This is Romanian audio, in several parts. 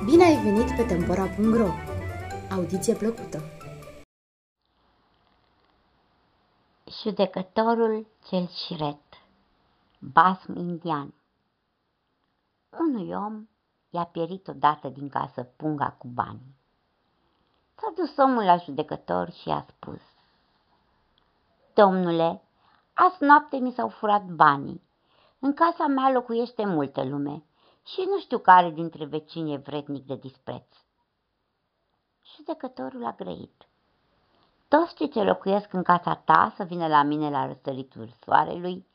ai venit pe Tempora.ro! Audiție plăcută! Judecătorul cel șiret Basm indian Unui om i-a pierit odată din casă punga cu bani. S-a dus omul la judecător și a spus Domnule, azi noapte mi s-au furat banii. În casa mea locuiește multă lume și nu știu care dintre vecini e vrednic de dispreț. Judecătorul a grăit. Toți cei ce locuiesc în casa ta să vină la mine la răsăritul soarelui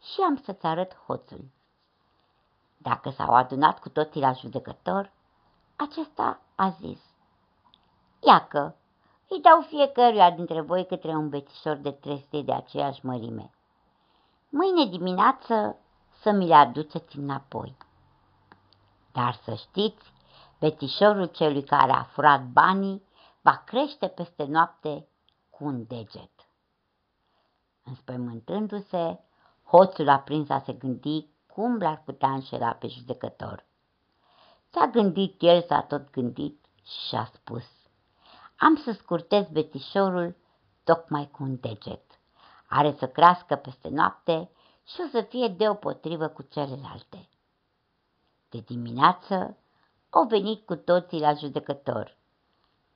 și am să-ți arăt hoțul. Dacă s-au adunat cu toții la judecător, acesta a zis, Iacă, îi dau fiecăruia dintre voi către un bețișor de treste de aceeași mărime. Mâine dimineață să mi le aduceți înapoi. Dar să știți, betișorul celui care a furat banii va crește peste noapte cu un deget. Înspăimântându-se, hoțul a prins a se gândi cum l-ar putea înșela pe judecător. S-a gândit el, s-a tot gândit și a spus, am să scurtez betișorul tocmai cu un deget. Are să crească peste noapte și o să fie deopotrivă cu celelalte. De dimineață au venit cu toții la judecător.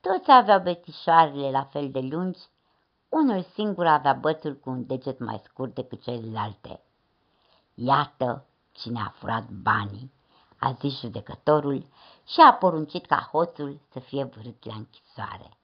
Toți aveau betișoarele la fel de lungi, unul singur avea bățul cu un deget mai scurt decât celelalte. Iată cine a furat banii, a zis judecătorul și a poruncit ca hoțul să fie vârât la închisoare.